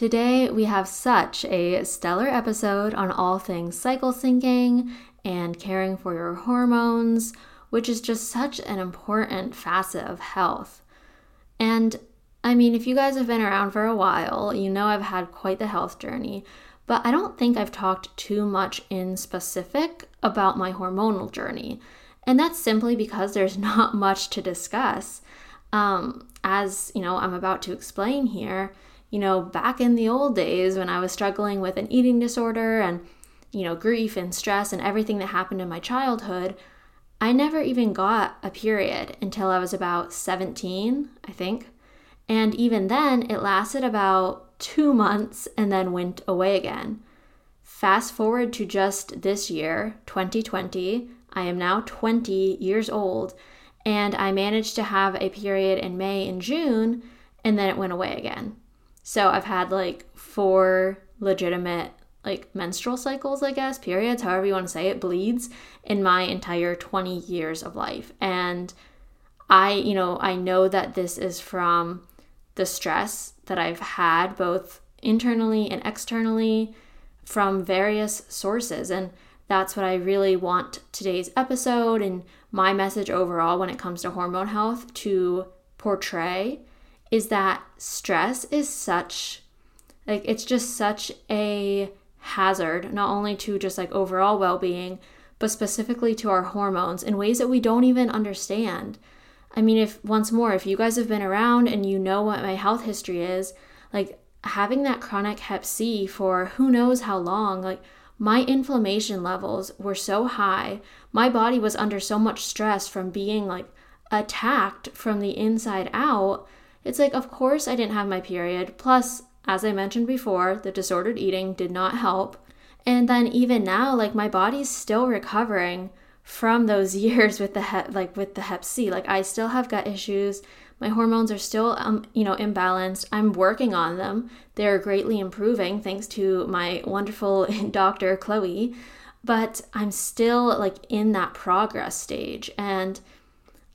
Today, we have such a stellar episode on all things cycle syncing and caring for your hormones, which is just such an important facet of health. And I mean, if you guys have been around for a while, you know I've had quite the health journey, but I don't think I've talked too much in specific about my hormonal journey. And that's simply because there's not much to discuss. Um, as you know, I'm about to explain here you know, back in the old days when I was struggling with an eating disorder and, you know, grief and stress and everything that happened in my childhood, I never even got a period until I was about 17, I think. And even then, it lasted about two months and then went away again. Fast forward to just this year, 2020, I am now 20 years old, and I managed to have a period in May and June, and then it went away again. So I've had like four legitimate like menstrual cycles, I guess, periods, however you want to say it, bleeds in my entire 20 years of life. And I, you know, I know that this is from the stress that I've had both internally and externally from various sources. And that's what I really want today's episode and my message overall when it comes to hormone health to portray is that stress is such like it's just such a hazard not only to just like overall well-being but specifically to our hormones in ways that we don't even understand. I mean, if once more, if you guys have been around and you know what my health history is, like having that chronic hep C for who knows how long, like my inflammation levels were so high. My body was under so much stress from being like attacked from the inside out it's like, of course, I didn't have my period. Plus, as I mentioned before, the disordered eating did not help. And then even now, like my body's still recovering from those years with the hep, like with the Hep C. Like I still have gut issues. My hormones are still, um, you know, imbalanced. I'm working on them. They're greatly improving thanks to my wonderful doctor Chloe. But I'm still like in that progress stage, and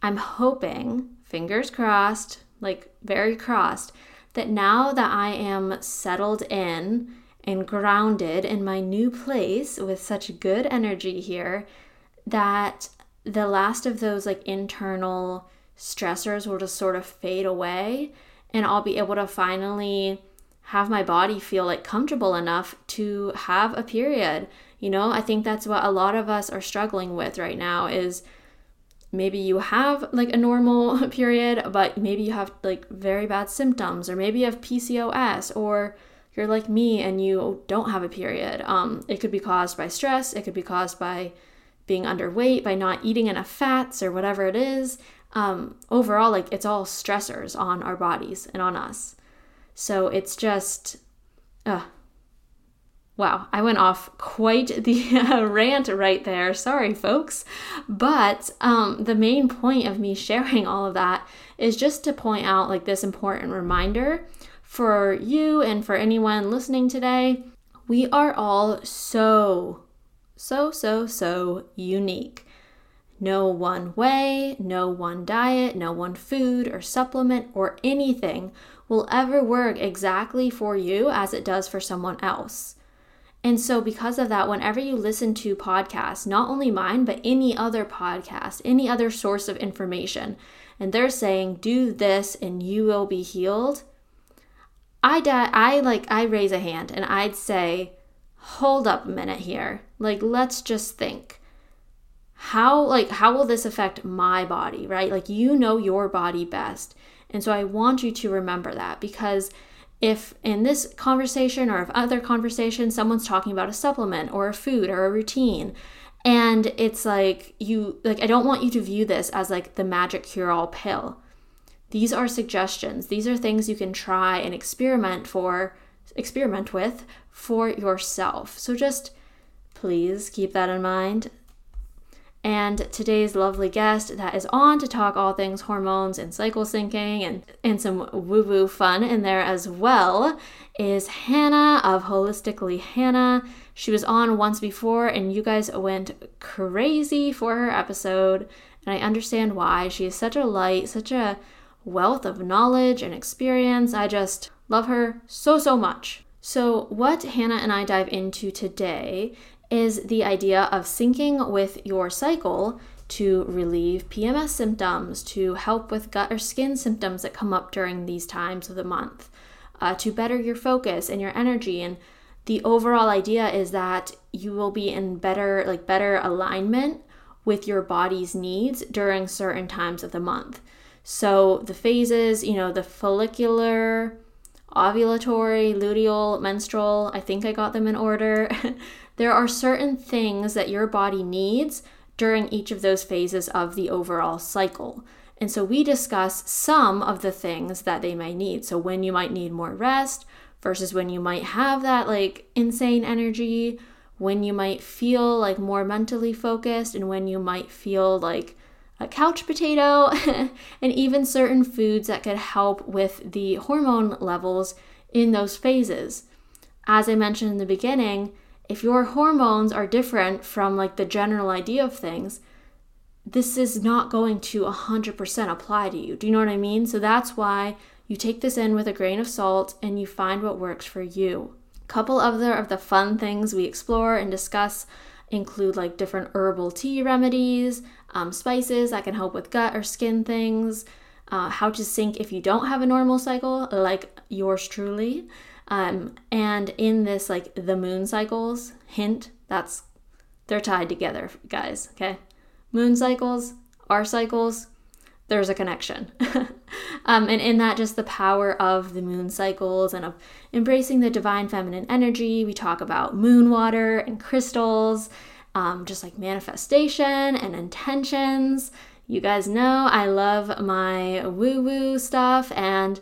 I'm hoping, fingers crossed, like very crossed, that now that I am settled in and grounded in my new place with such good energy here, that the last of those like internal stressors will just sort of fade away and I'll be able to finally have my body feel like comfortable enough to have a period. You know, I think that's what a lot of us are struggling with right now is maybe you have like a normal period, but maybe you have like very bad symptoms, or maybe you have PCOS, or you're like me and you don't have a period. Um, it could be caused by stress, it could be caused by being underweight, by not eating enough fats, or whatever it is. Um, overall, like it's all stressors on our bodies and on us. So it's just, uh, Wow, I went off quite the uh, rant right there. Sorry, folks. But um, the main point of me sharing all of that is just to point out like this important reminder for you and for anyone listening today. We are all so, so, so, so unique. No one way, no one diet, no one food or supplement or anything will ever work exactly for you as it does for someone else. And so, because of that, whenever you listen to podcasts, not only mine, but any other podcast, any other source of information, and they're saying, do this and you will be healed, I, di- I like, I raise a hand and I'd say, hold up a minute here. Like, let's just think. How, like, how will this affect my body, right? Like, you know your body best. And so I want you to remember that because if in this conversation or if other conversations someone's talking about a supplement or a food or a routine and it's like you like I don't want you to view this as like the magic cure all pill. These are suggestions. These are things you can try and experiment for experiment with for yourself. So just please keep that in mind. And today's lovely guest that is on to talk all things hormones and cycle syncing and, and some woo woo fun in there as well is Hannah of Holistically Hannah. She was on once before and you guys went crazy for her episode. And I understand why. She is such a light, such a wealth of knowledge and experience. I just love her so, so much. So, what Hannah and I dive into today is the idea of syncing with your cycle to relieve PMS symptoms, to help with gut or skin symptoms that come up during these times of the month, uh, to better your focus and your energy. And the overall idea is that you will be in better, like better alignment with your body's needs during certain times of the month. So the phases, you know, the follicular, ovulatory, luteal, menstrual, I think I got them in order. There are certain things that your body needs during each of those phases of the overall cycle. And so we discuss some of the things that they may need. So when you might need more rest versus when you might have that like insane energy, when you might feel like more mentally focused, and when you might feel like a couch potato, and even certain foods that could help with the hormone levels in those phases. As I mentioned in the beginning, if your hormones are different from like the general idea of things, this is not going to 100% apply to you. Do you know what I mean? So that's why you take this in with a grain of salt and you find what works for you. A couple other of the fun things we explore and discuss include like different herbal tea remedies, um, spices that can help with gut or skin things, uh, how to sync if you don't have a normal cycle, like yours truly, um, and in this, like the moon cycles, hint, that's they're tied together, guys. Okay. Moon cycles, our cycles, there's a connection. um, and in that, just the power of the moon cycles and of embracing the divine feminine energy. We talk about moon water and crystals, um, just like manifestation and intentions. You guys know I love my woo woo stuff, and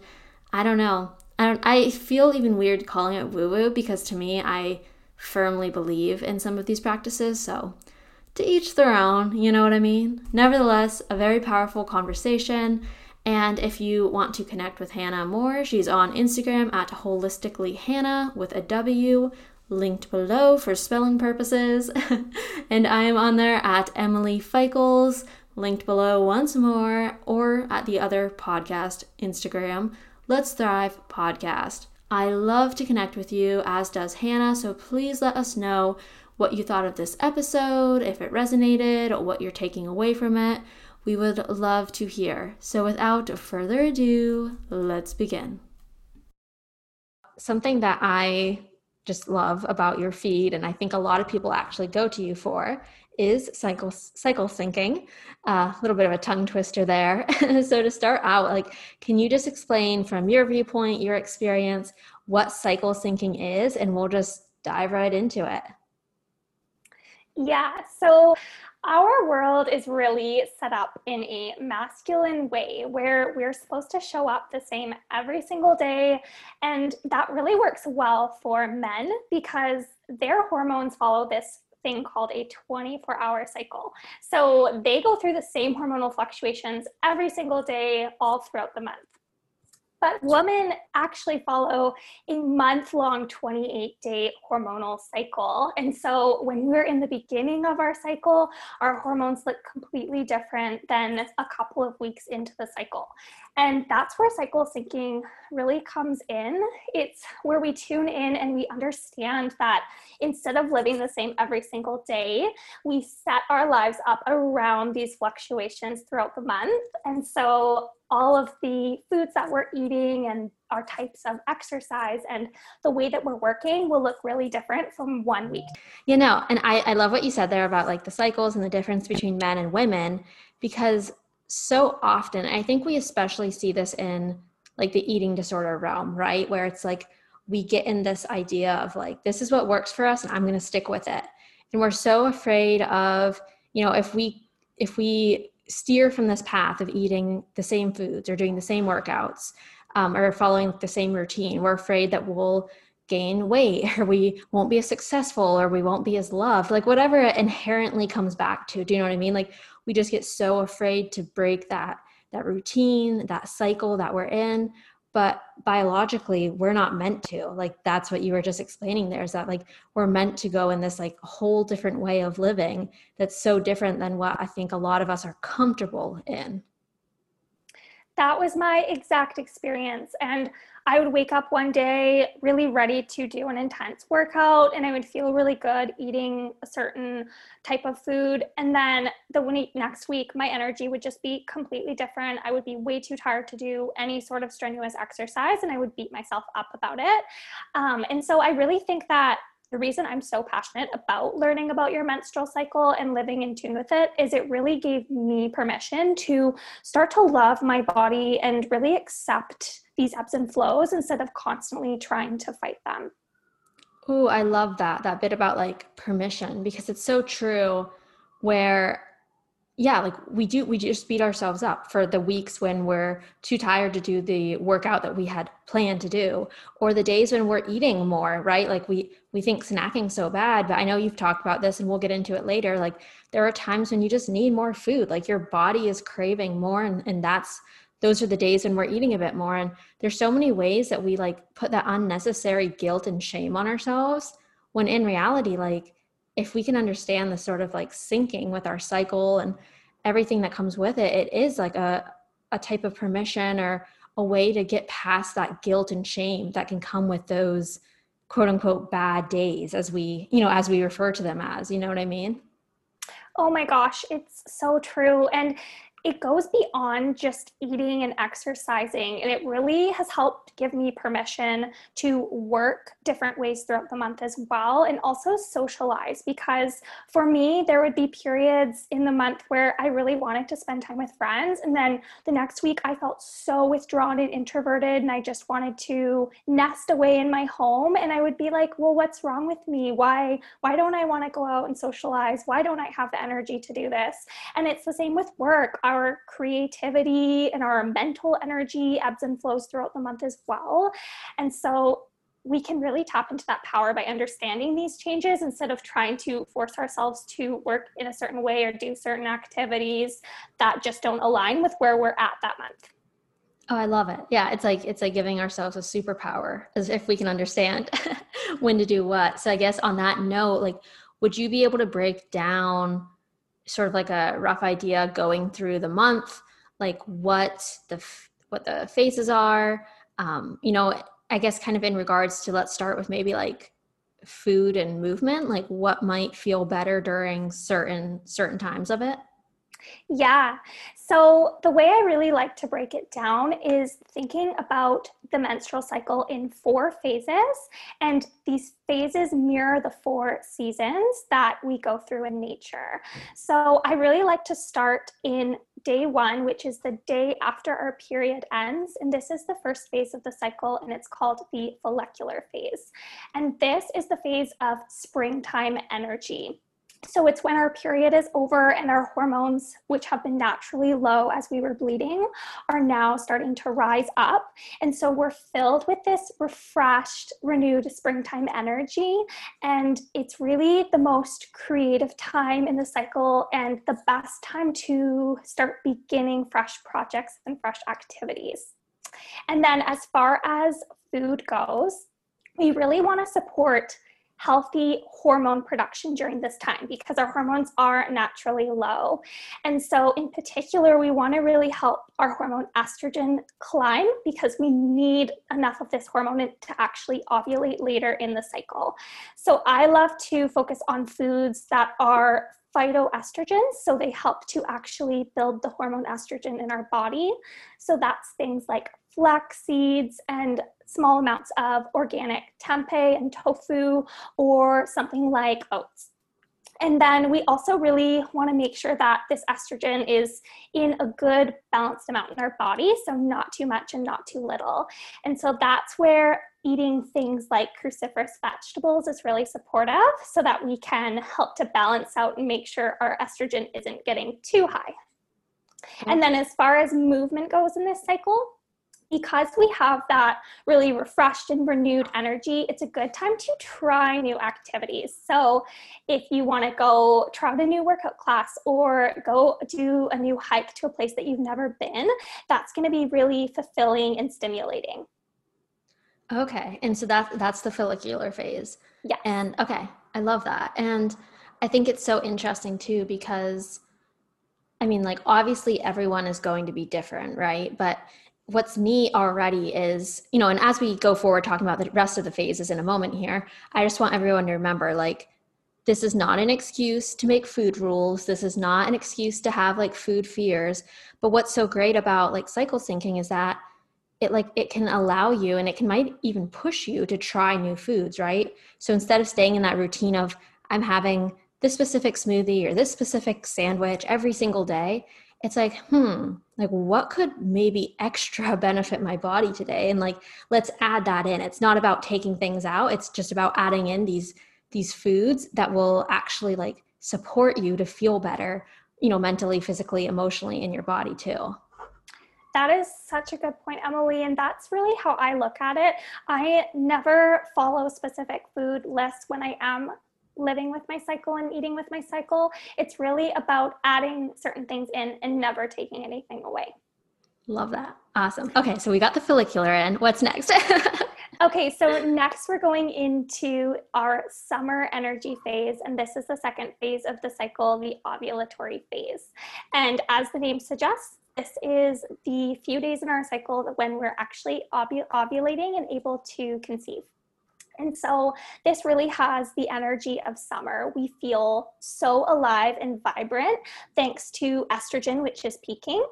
I don't know. I I feel even weird calling it woo woo because to me I firmly believe in some of these practices, so to each their own, you know what I mean? Nevertheless, a very powerful conversation. And if you want to connect with Hannah more, she's on Instagram at holistically Hannah with a W, linked below for spelling purposes. and I am on there at Emily Feichels, linked below once more, or at the other podcast Instagram, Let's Thrive podcast. I love to connect with you, as does Hannah, so please let us know what you thought of this episode, if it resonated, or what you're taking away from it. We would love to hear. So, without further ado, let's begin. Something that I just love about your feed, and I think a lot of people actually go to you for, is cycle cycle syncing. A uh, little bit of a tongue twister there. so to start out, like, can you just explain from your viewpoint, your experience, what cycle syncing is, and we'll just dive right into it. Yeah. So our world is really set up in a masculine way where we're supposed to show up the same every single day. And that really works well for men because their hormones follow this thing called a 24 hour cycle. So they go through the same hormonal fluctuations every single day, all throughout the month. But women actually follow a month long 28 day hormonal cycle. And so when we're in the beginning of our cycle, our hormones look completely different than a couple of weeks into the cycle. And that's where cycle syncing really comes in. It's where we tune in and we understand that instead of living the same every single day, we set our lives up around these fluctuations throughout the month. And so all of the foods that we're eating and our types of exercise and the way that we're working will look really different from one week. You know, and I, I love what you said there about like the cycles and the difference between men and women because so often, I think we especially see this in like the eating disorder realm, right? Where it's like we get in this idea of like, this is what works for us and I'm going to stick with it. And we're so afraid of, you know, if we, if we steer from this path of eating the same foods or doing the same workouts um, or following the same routine, we're afraid that we'll gain weight or we won't be as successful or we won't be as loved like whatever it inherently comes back to do you know what i mean like we just get so afraid to break that that routine that cycle that we're in. But biologically we're not meant to. Like that's what you were just explaining there is that like we're meant to go in this like whole different way of living that's so different than what i think a lot of us are comfortable in. That was my exact experience. And I would wake up one day really ready to do an intense workout and I would feel really good eating a certain type of food. And then the next week, my energy would just be completely different. I would be way too tired to do any sort of strenuous exercise and I would beat myself up about it. Um, and so I really think that the reason I'm so passionate about learning about your menstrual cycle and living in tune with it is it really gave me permission to start to love my body and really accept these ebbs and flows instead of constantly trying to fight them. Oh, I love that that bit about like permission because it's so true where yeah like we do we just beat ourselves up for the weeks when we're too tired to do the workout that we had planned to do or the days when we're eating more right? Like we we think snacking so bad but i know you've talked about this and we'll get into it later. Like there are times when you just need more food. Like your body is craving more and, and that's those are the days when we're eating a bit more. And there's so many ways that we like put that unnecessary guilt and shame on ourselves when in reality like if we can understand the sort of like syncing with our cycle and everything that comes with it, it is like a, a type of permission or a way to get past that guilt and shame that can come with those quote unquote bad days as we, you know, as we refer to them as, you know what I mean? Oh my gosh, it's so true. And it goes beyond just eating and exercising and it really has helped give me permission to work different ways throughout the month as well and also socialize because for me there would be periods in the month where I really wanted to spend time with friends and then the next week I felt so withdrawn and introverted and I just wanted to nest away in my home and I would be like well what's wrong with me? Why why don't I want to go out and socialize? Why don't I have the energy to do this? And it's the same with work our creativity and our mental energy ebbs and flows throughout the month as well. And so we can really tap into that power by understanding these changes instead of trying to force ourselves to work in a certain way or do certain activities that just don't align with where we're at that month. Oh, I love it. Yeah, it's like it's like giving ourselves a superpower as if we can understand when to do what. So I guess on that note, like would you be able to break down sort of like a rough idea going through the month, like what the what the phases are. Um, you know, I guess kind of in regards to let's start with maybe like food and movement, like what might feel better during certain certain times of it. Yeah. So, the way I really like to break it down is thinking about the menstrual cycle in four phases. And these phases mirror the four seasons that we go through in nature. So, I really like to start in day one, which is the day after our period ends. And this is the first phase of the cycle, and it's called the follicular phase. And this is the phase of springtime energy. So it's when our period is over and our hormones, which have been naturally low as we were bleeding, are now starting to rise up. And so we're filled with this refreshed, renewed springtime energy. And it's really the most creative time in the cycle and the best time to start beginning fresh projects and fresh activities. And then as far as food goes, we really want to support healthy hormone production during this time because our hormones are naturally low. And so, in particular, we want to really help our hormone estrogen climb because we need enough of this hormone to actually ovulate later in the cycle. So, I love to focus on foods that are phytoestrogens. So they help to actually build the hormone estrogen in our body. So that's things like flax seeds and small amounts of organic tempeh and tofu or something like oats. And then we also really want to make sure that this estrogen is in a good balanced amount in our body, so not too much and not too little. And so that's where eating things like cruciferous vegetables is really supportive so that we can help to balance out and make sure our estrogen isn't getting too high. And mm-hmm. then as far as movement goes in this cycle, because we have that really refreshed and renewed energy, it's a good time to try new activities. So, if you want to go try out a new workout class or go do a new hike to a place that you've never been, that's going to be really fulfilling and stimulating. Okay. And so that that's the follicular phase. Yeah. And okay, I love that. And I think it's so interesting too because I mean like obviously everyone is going to be different, right? But what's neat already is, you know, and as we go forward talking about the rest of the phases in a moment here, I just want everyone to remember like this is not an excuse to make food rules. This is not an excuse to have like food fears. But what's so great about like cycle syncing is that it like it can allow you and it can might even push you to try new foods, right? So instead of staying in that routine of I'm having this specific smoothie or this specific sandwich every single day, it's like, hmm, like what could maybe extra benefit my body today? And like, let's add that in. It's not about taking things out. It's just about adding in these these foods that will actually like support you to feel better, you know, mentally, physically, emotionally in your body too. That is such a good point, Emily. And that's really how I look at it. I never follow specific food lists when I am living with my cycle and eating with my cycle. It's really about adding certain things in and never taking anything away. Love that. Awesome. Okay, so we got the follicular in. What's next? okay, so next we're going into our summer energy phase, and this is the second phase of the cycle, the ovulatory phase. And as the name suggests, this is the few days in our cycle when we're actually ovulating and able to conceive. And so this really has the energy of summer. We feel so alive and vibrant thanks to estrogen, which is peaking.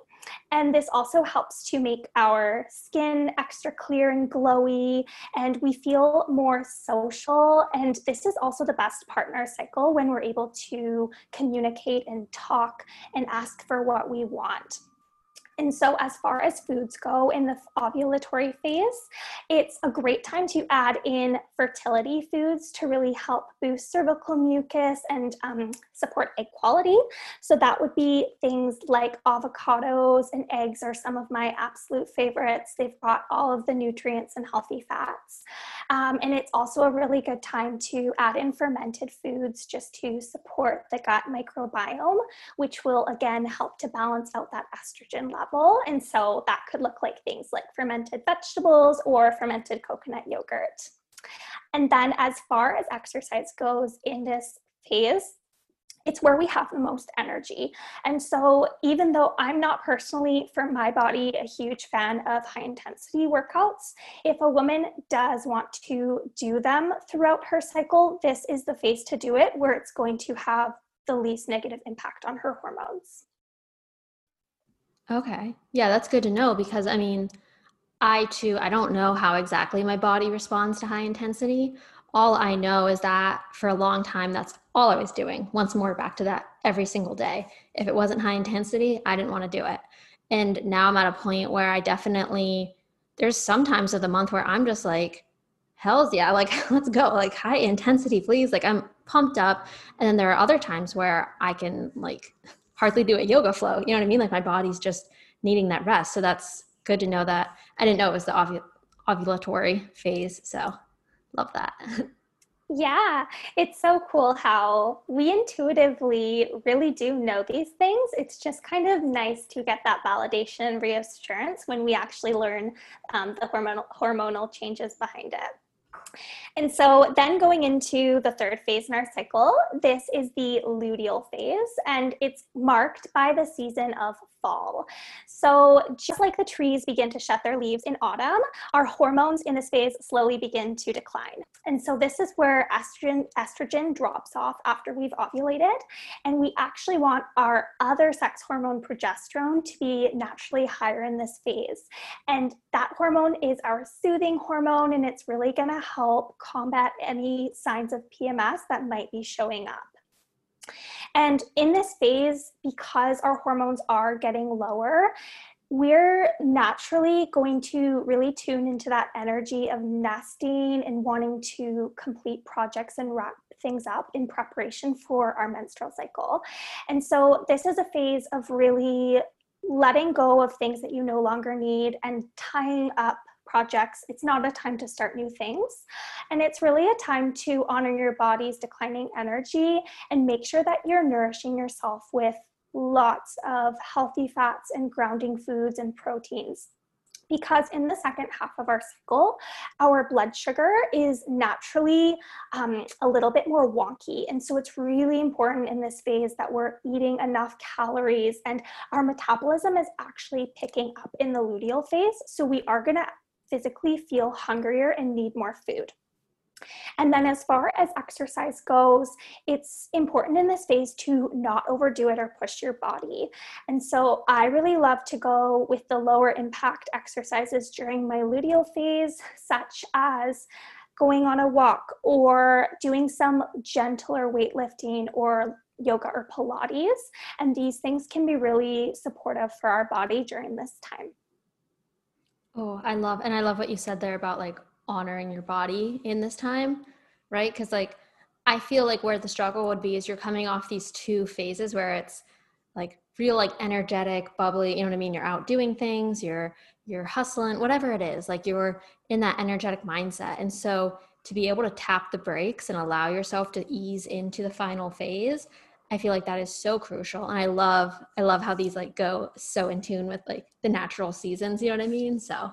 And this also helps to make our skin extra clear and glowy, and we feel more social. And this is also the best partner cycle when we're able to communicate and talk and ask for what we want. And so, as far as foods go in the ovulatory phase, it's a great time to add in fertility foods to really help boost cervical mucus and um, support egg quality. So, that would be things like avocados and eggs are some of my absolute favorites. They've got all of the nutrients and healthy fats. Um, and it's also a really good time to add in fermented foods just to support the gut microbiome, which will again help to balance out that estrogen level level. And so that could look like things like fermented vegetables or fermented coconut yogurt. And then, as far as exercise goes in this phase, it's where we have the most energy. And so, even though I'm not personally, for my body, a huge fan of high intensity workouts, if a woman does want to do them throughout her cycle, this is the phase to do it where it's going to have the least negative impact on her hormones. Okay. Yeah, that's good to know because I mean, I too, I don't know how exactly my body responds to high intensity. All I know is that for a long time, that's all I was doing. Once more, back to that every single day. If it wasn't high intensity, I didn't want to do it. And now I'm at a point where I definitely, there's some times of the month where I'm just like, hells yeah, like let's go, like high intensity, please. Like I'm pumped up. And then there are other times where I can like hardly do a yoga flow. You know what I mean? Like my body's just needing that rest. So that's good to know that. I didn't know it was the ovu- ovulatory phase. So love that. Yeah, it's so cool how we intuitively really do know these things. It's just kind of nice to get that validation reassurance when we actually learn um, the hormonal hormonal changes behind it. And so then going into the third phase in our cycle, this is the luteal phase, and it's marked by the season of fall. So, just like the trees begin to shed their leaves in autumn, our hormones in this phase slowly begin to decline. And so, this is where estrogen, estrogen drops off after we've ovulated. And we actually want our other sex hormone, progesterone, to be naturally higher in this phase. And that hormone is our soothing hormone, and it's really going to help combat any signs of PMS that might be showing up. And in this phase, because our hormones are getting lower, we're naturally going to really tune into that energy of nesting and wanting to complete projects and wrap things up in preparation for our menstrual cycle. And so, this is a phase of really letting go of things that you no longer need and tying up projects. It's not a time to start new things. And it's really a time to honor your body's declining energy and make sure that you're nourishing yourself with lots of healthy fats and grounding foods and proteins because in the second half of our cycle, our blood sugar is naturally um, a little bit more wonky. And so it's really important in this phase that we're eating enough calories and our metabolism is actually picking up in the luteal phase. So we are going to physically feel hungrier and need more food. And then, as far as exercise goes, it's important in this phase to not overdo it or push your body. And so, I really love to go with the lower impact exercises during my luteal phase, such as going on a walk or doing some gentler weightlifting or yoga or Pilates. And these things can be really supportive for our body during this time. Oh, I love, and I love what you said there about like honoring your body in this time, right? Because like I feel like where the struggle would be is you're coming off these two phases where it's like real like energetic, bubbly, you know what I mean? You're out doing things, you're you're hustling, whatever it is, like you're in that energetic mindset. And so to be able to tap the brakes and allow yourself to ease into the final phase, I feel like that is so crucial. And I love I love how these like go so in tune with like the natural seasons, you know what I mean? So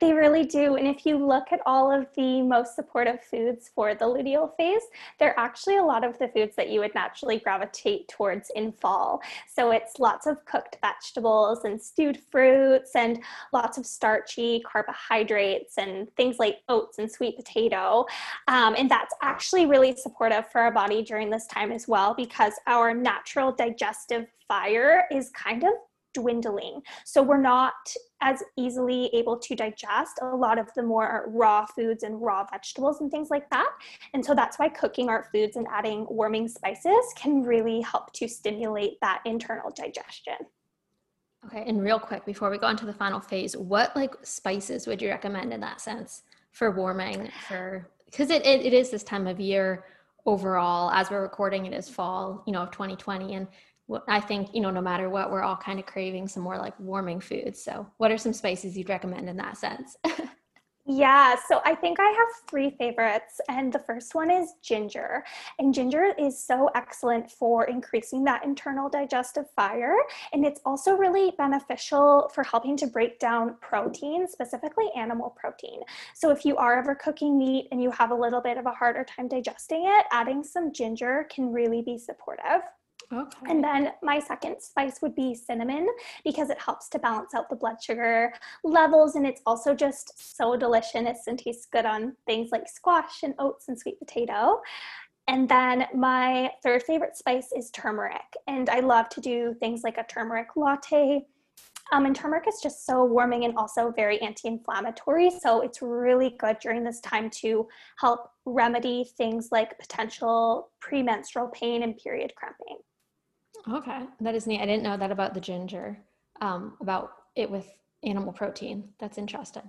they really do. And if you look at all of the most supportive foods for the luteal phase, they're actually a lot of the foods that you would naturally gravitate towards in fall. So it's lots of cooked vegetables and stewed fruits and lots of starchy carbohydrates and things like oats and sweet potato. Um, and that's actually really supportive for our body during this time as well because our natural digestive fire is kind of dwindling. So we're not as easily able to digest a lot of the more raw foods and raw vegetables and things like that. And so that's why cooking our foods and adding warming spices can really help to stimulate that internal digestion. Okay, and real quick before we go into the final phase, what like spices would you recommend in that sense for warming for because it, it, it is this time of year overall as we're recording it is fall you know of 2020 and I think, you know, no matter what, we're all kind of craving some more like warming foods. So, what are some spices you'd recommend in that sense? yeah, so I think I have three favorites. And the first one is ginger. And ginger is so excellent for increasing that internal digestive fire. And it's also really beneficial for helping to break down protein, specifically animal protein. So, if you are ever cooking meat and you have a little bit of a harder time digesting it, adding some ginger can really be supportive. Okay. And then my second spice would be cinnamon because it helps to balance out the blood sugar levels and it's also just so delicious and tastes good on things like squash and oats and sweet potato. And then my third favorite spice is turmeric. And I love to do things like a turmeric latte. Um, and turmeric is just so warming and also very anti inflammatory. So it's really good during this time to help remedy things like potential premenstrual pain and period cramping. Okay, that is neat. I didn't know that about the ginger, um, about it with animal protein. That's interesting.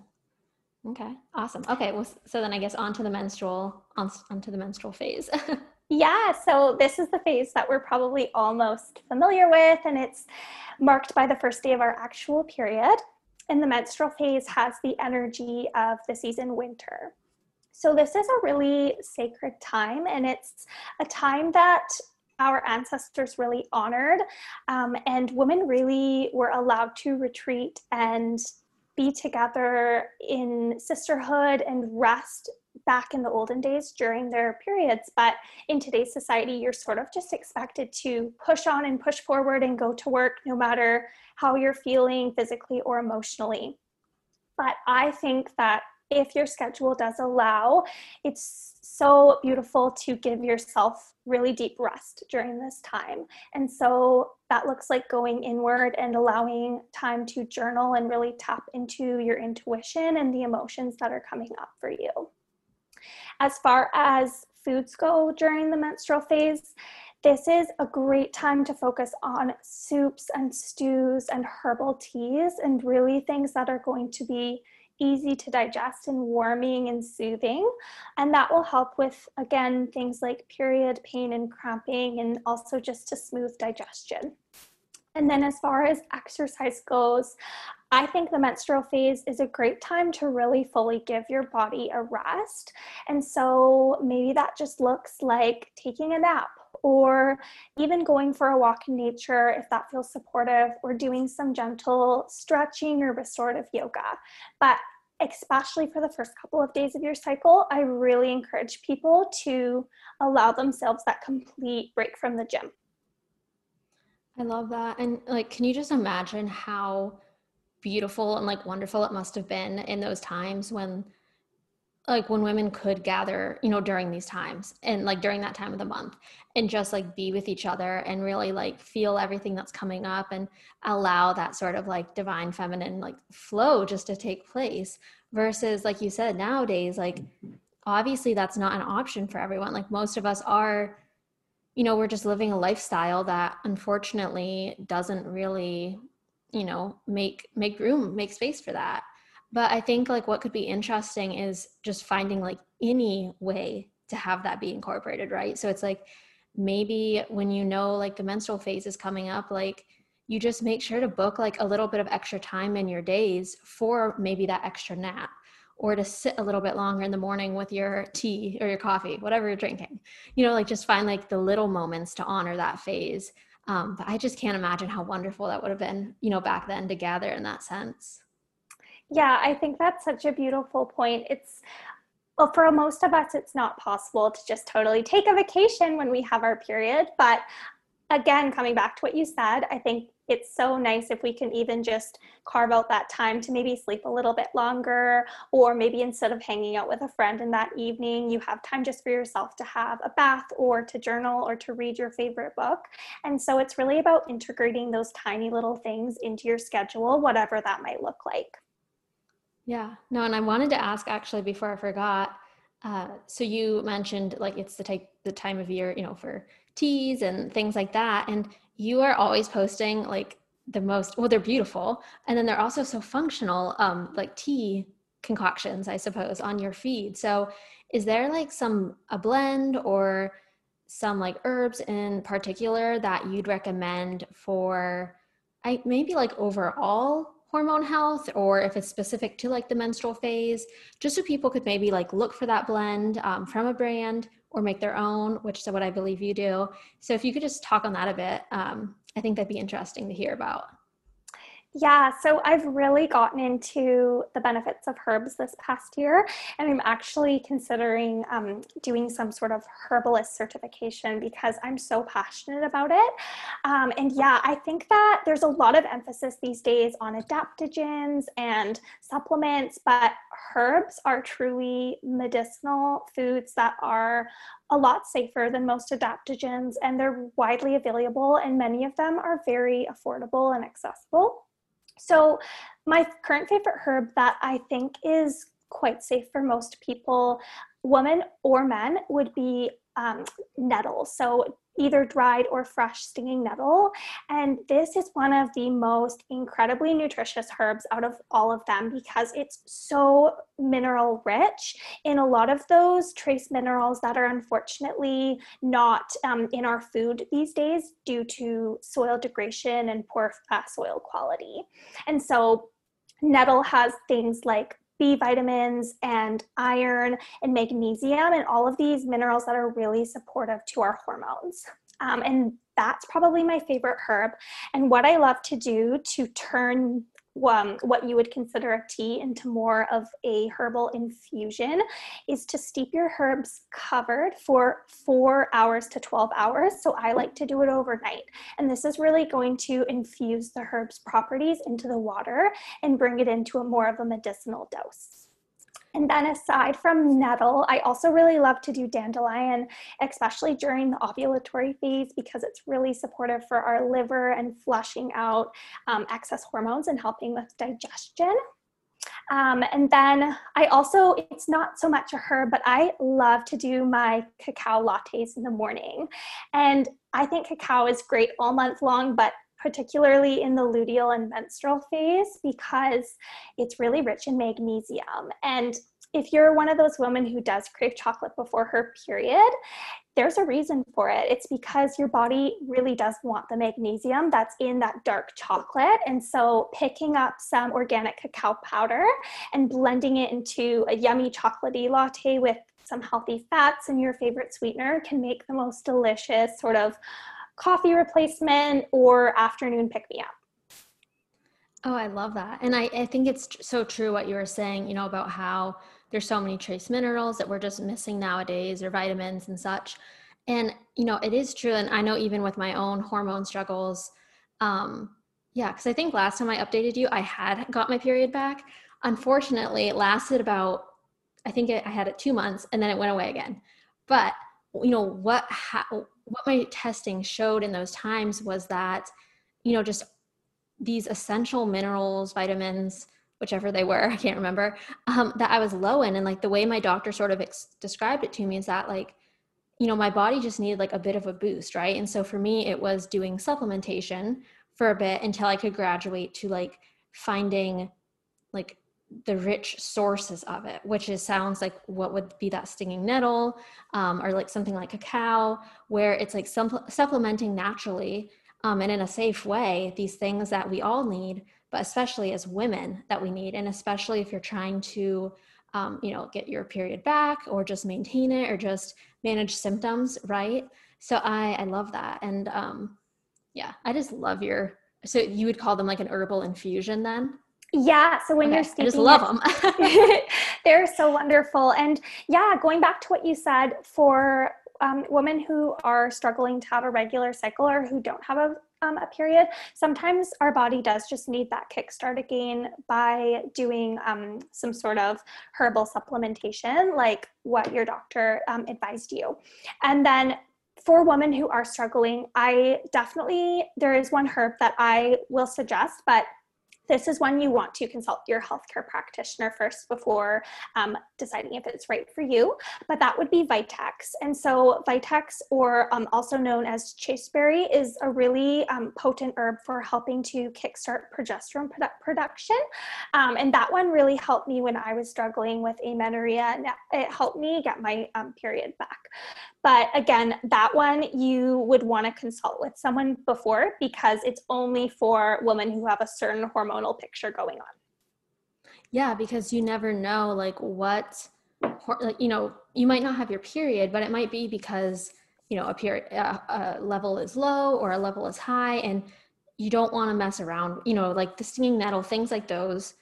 Okay, awesome. Okay, well, so then I guess on to the menstrual, on, on to the menstrual phase. yeah, so this is the phase that we're probably almost familiar with, and it's marked by the first day of our actual period. And the menstrual phase has the energy of the season winter. So, this is a really sacred time, and it's a time that our ancestors really honored. Um, and women really were allowed to retreat and be together in sisterhood and rest back in the olden days during their periods. But in today's society, you're sort of just expected to push on and push forward and go to work no matter how you're feeling physically or emotionally. But I think that if your schedule does allow, it's so beautiful to give yourself really deep rest during this time. And so that looks like going inward and allowing time to journal and really tap into your intuition and the emotions that are coming up for you. As far as foods go during the menstrual phase, this is a great time to focus on soups and stews and herbal teas and really things that are going to be easy to digest and warming and soothing. And that will help with, again, things like period pain and cramping and also just to smooth digestion. And then, as far as exercise goes, I think the menstrual phase is a great time to really fully give your body a rest. And so, maybe that just looks like taking a nap or even going for a walk in nature if that feels supportive, or doing some gentle stretching or restorative yoga. But especially for the first couple of days of your cycle, I really encourage people to allow themselves that complete break from the gym. I love that. And like, can you just imagine how beautiful and like wonderful it must have been in those times when like when women could gather, you know, during these times and like during that time of the month and just like be with each other and really like feel everything that's coming up and allow that sort of like divine feminine like flow just to take place versus like you said nowadays like obviously that's not an option for everyone. Like most of us are you know we're just living a lifestyle that unfortunately doesn't really you know make make room make space for that but i think like what could be interesting is just finding like any way to have that be incorporated right so it's like maybe when you know like the menstrual phase is coming up like you just make sure to book like a little bit of extra time in your days for maybe that extra nap or to sit a little bit longer in the morning with your tea or your coffee, whatever you're drinking. You know, like just find like the little moments to honor that phase. Um, but I just can't imagine how wonderful that would have been, you know, back then to gather in that sense. Yeah, I think that's such a beautiful point. It's well, for most of us, it's not possible to just totally take a vacation when we have our period. But again, coming back to what you said, I think it's so nice if we can even just carve out that time to maybe sleep a little bit longer, or maybe instead of hanging out with a friend in that evening, you have time just for yourself to have a bath or to journal or to read your favorite book. And so it's really about integrating those tiny little things into your schedule, whatever that might look like. Yeah, no, and I wanted to ask actually before I forgot. Uh, so you mentioned like it's the type the time of year, you know, for teas and things like that. And you are always posting like the most well they're beautiful and then they're also so functional um like tea concoctions i suppose on your feed so is there like some a blend or some like herbs in particular that you'd recommend for i maybe like overall hormone health or if it's specific to like the menstrual phase just so people could maybe like look for that blend um, from a brand or make their own, which is what I believe you do. So if you could just talk on that a bit, um, I think that'd be interesting to hear about. Yeah, so I've really gotten into the benefits of herbs this past year, and I'm actually considering um, doing some sort of herbalist certification because I'm so passionate about it. Um, and yeah, I think that there's a lot of emphasis these days on adaptogens and supplements, but herbs are truly medicinal foods that are a lot safer than most adaptogens, and they're widely available, and many of them are very affordable and accessible. So, my current favorite herb that I think is quite safe for most people, women or men, would be um, nettle. So, either dried or fresh stinging nettle. And this is one of the most incredibly nutritious herbs out of all of them because it's so mineral rich in a lot of those trace minerals that are unfortunately not um, in our food these days due to soil degradation and poor uh, soil quality. And so nettle has things like B vitamins and iron and magnesium and all of these minerals that are really supportive to our hormones. Um, and that's probably my favorite herb. And what I love to do to turn um, what you would consider a tea into more of a herbal infusion is to steep your herbs covered for four hours to 12 hours. So I like to do it overnight. And this is really going to infuse the herb's properties into the water and bring it into a more of a medicinal dose. And then aside from nettle, I also really love to do dandelion, especially during the ovulatory phase because it's really supportive for our liver and flushing out um, excess hormones and helping with digestion. Um, and then I also, it's not so much a herb, but I love to do my cacao lattes in the morning. And I think cacao is great all month long, but particularly in the luteal and menstrual phase because it's really rich in magnesium. And if you're one of those women who does crave chocolate before her period, there's a reason for it. It's because your body really does want the magnesium that's in that dark chocolate. And so picking up some organic cacao powder and blending it into a yummy chocolatey latte with some healthy fats and your favorite sweetener can make the most delicious sort of coffee replacement or afternoon pick me up. Oh, I love that. And I, I think it's so true what you were saying, you know, about how there's so many trace minerals that we're just missing nowadays or vitamins and such. And, you know, it is true. And I know even with my own hormone struggles, um, yeah, because I think last time I updated you, I had got my period back. Unfortunately, it lasted about, I think I had it two months and then it went away again. But, you know, what, ha- what my testing showed in those times was that, you know, just these essential minerals, vitamins, whichever they were, I can't remember, um, that I was low in. And like the way my doctor sort of ex- described it to me is that like, you know, my body just needed like a bit of a boost, right? And so for me, it was doing supplementation for a bit until I could graduate to like finding like the rich sources of it, which is sounds like what would be that stinging nettle um, or like something like cacao, where it's like some, supplementing naturally um, and in a safe way these things that we all need but especially as women that we need and especially if you're trying to um, you know get your period back or just maintain it or just manage symptoms right? So i i love that and um yeah i just love your so you would call them like an herbal infusion then yeah. So when okay. you're I just love them. they're so wonderful. And yeah, going back to what you said for um, women who are struggling to have a regular cycle or who don't have a, um, a period, sometimes our body does just need that kickstart again by doing um, some sort of herbal supplementation, like what your doctor um, advised you. And then for women who are struggling, I definitely, there is one herb that I will suggest, but this is when you want to consult your healthcare practitioner first before um, deciding if it's right for you. But that would be Vitex. And so, Vitex, or um, also known as chasteberry, is a really um, potent herb for helping to kickstart progesterone produ- production. Um, and that one really helped me when I was struggling with amenorrhea, it helped me get my um, period back. But again, that one you would want to consult with someone before because it's only for women who have a certain hormonal picture going on. Yeah, because you never know like what like you know, you might not have your period, but it might be because, you know, a period a, a level is low or a level is high and you don't want to mess around, you know, like the stinging nettle, things like those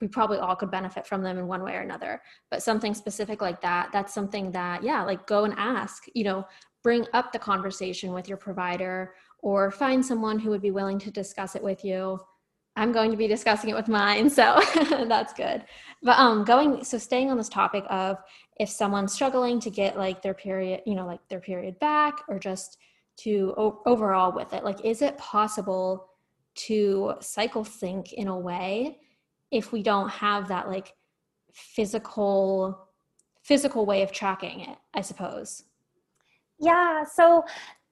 we probably all could benefit from them in one way or another but something specific like that that's something that yeah like go and ask you know bring up the conversation with your provider or find someone who would be willing to discuss it with you i'm going to be discussing it with mine so that's good. But um going so staying on this topic of if someone's struggling to get like their period you know like their period back or just to o- overall with it like is it possible to cycle sync in a way if we don't have that like physical physical way of tracking it i suppose? Yeah so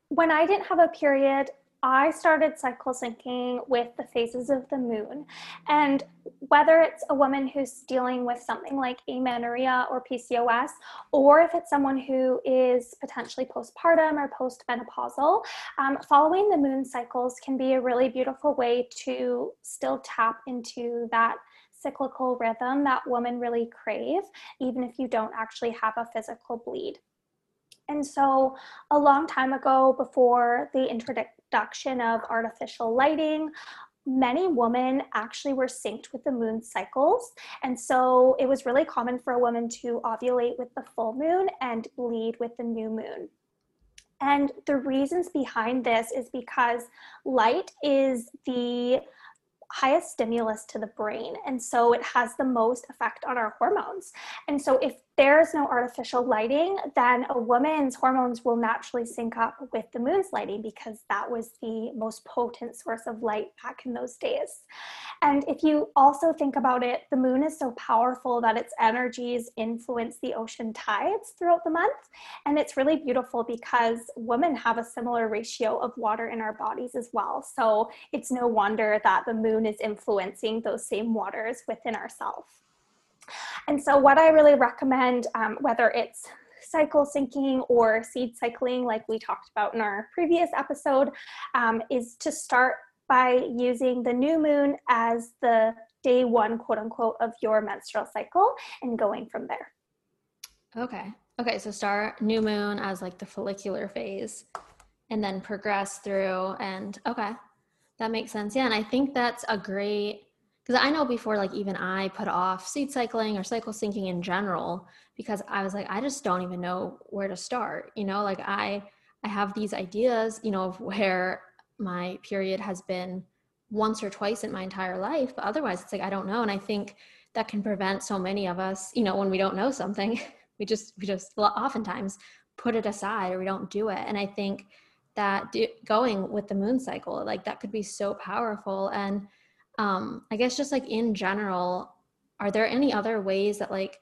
when i didn't have a period I started cycle syncing with the phases of the moon. And whether it's a woman who's dealing with something like amenorrhea or PCOS, or if it's someone who is potentially postpartum or postmenopausal, um, following the moon cycles can be a really beautiful way to still tap into that cyclical rhythm that women really crave, even if you don't actually have a physical bleed. And so, a long time ago, before the introduction of artificial lighting, many women actually were synced with the moon cycles. And so, it was really common for a woman to ovulate with the full moon and bleed with the new moon. And the reasons behind this is because light is the highest stimulus to the brain. And so it has the most effect on our hormones. And so if there's no artificial lighting, then a woman's hormones will naturally sync up with the moon's lighting because that was the most potent source of light back in those days. And if you also think about it, the moon is so powerful that its energies influence the ocean tides throughout the month. And it's really beautiful because women have a similar ratio of water in our bodies as well. So it's no wonder that the moon is influencing those same waters within ourselves. And so, what I really recommend, um, whether it's cycle syncing or seed cycling, like we talked about in our previous episode, um, is to start by using the new moon as the day one, quote unquote, of your menstrual cycle and going from there. Okay. Okay. So start new moon as like the follicular phase and then progress through. And okay, that makes sense. Yeah. And I think that's a great, because I know before, like even I put off seed cycling or cycle syncing in general because I was like, I just don't even know where to start. You know, like I, I have these ideas, you know, of where my period has been once or twice in my entire life, but otherwise it's like I don't know. And I think that can prevent so many of us, you know, when we don't know something, we just we just oftentimes put it aside or we don't do it. And I think that do, going with the moon cycle, like that could be so powerful. And um, I guess just like in general, are there any other ways that like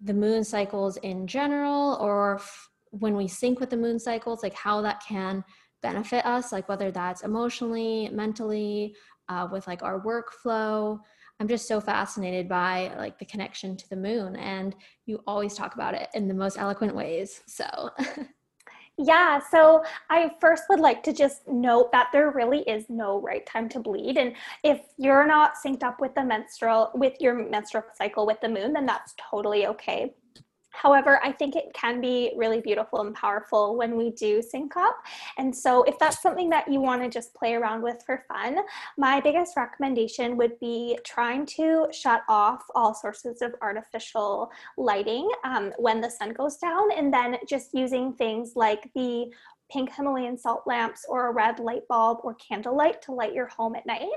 the moon cycles in general, or f- when we sync with the moon cycles, like how that can benefit us, like whether that's emotionally, mentally, uh, with like our workflow. I'm just so fascinated by like the connection to the moon, and you always talk about it in the most eloquent ways. So. Yeah, so I first would like to just note that there really is no right time to bleed. And if you're not synced up with the menstrual, with your menstrual cycle with the moon, then that's totally okay. However, I think it can be really beautiful and powerful when we do sync up. And so, if that's something that you want to just play around with for fun, my biggest recommendation would be trying to shut off all sources of artificial lighting um, when the sun goes down, and then just using things like the pink Himalayan salt lamps or a red light bulb or candlelight to light your home at night.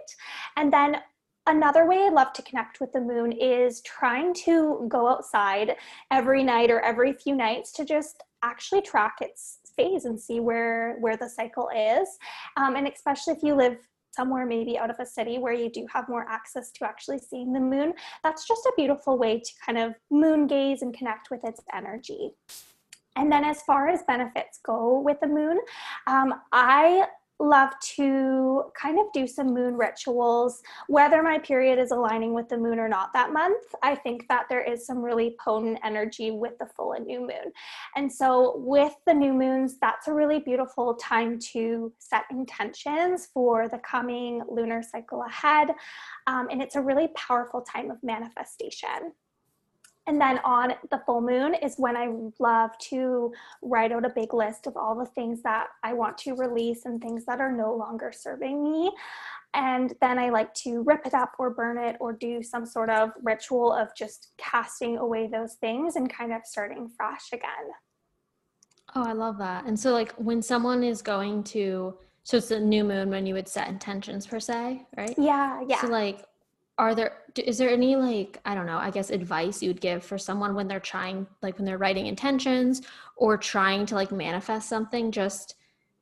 And then Another way I love to connect with the moon is trying to go outside every night or every few nights to just actually track its phase and see where where the cycle is. Um, and especially if you live somewhere maybe out of a city where you do have more access to actually seeing the moon, that's just a beautiful way to kind of moon gaze and connect with its energy. And then, as far as benefits go with the moon, um, I love to kind of do some moon rituals, whether my period is aligning with the moon or not that month. I think that there is some really potent energy with the full and new moon. And so, with the new moons, that's a really beautiful time to set intentions for the coming lunar cycle ahead. Um, and it's a really powerful time of manifestation. And then on the full moon is when I love to write out a big list of all the things that I want to release and things that are no longer serving me. And then I like to rip it up or burn it or do some sort of ritual of just casting away those things and kind of starting fresh again. Oh, I love that. And so, like, when someone is going to, so it's a new moon when you would set intentions per se, right? Yeah, yeah. So, like, are there is there any like i don't know i guess advice you would give for someone when they're trying like when they're writing intentions or trying to like manifest something? Just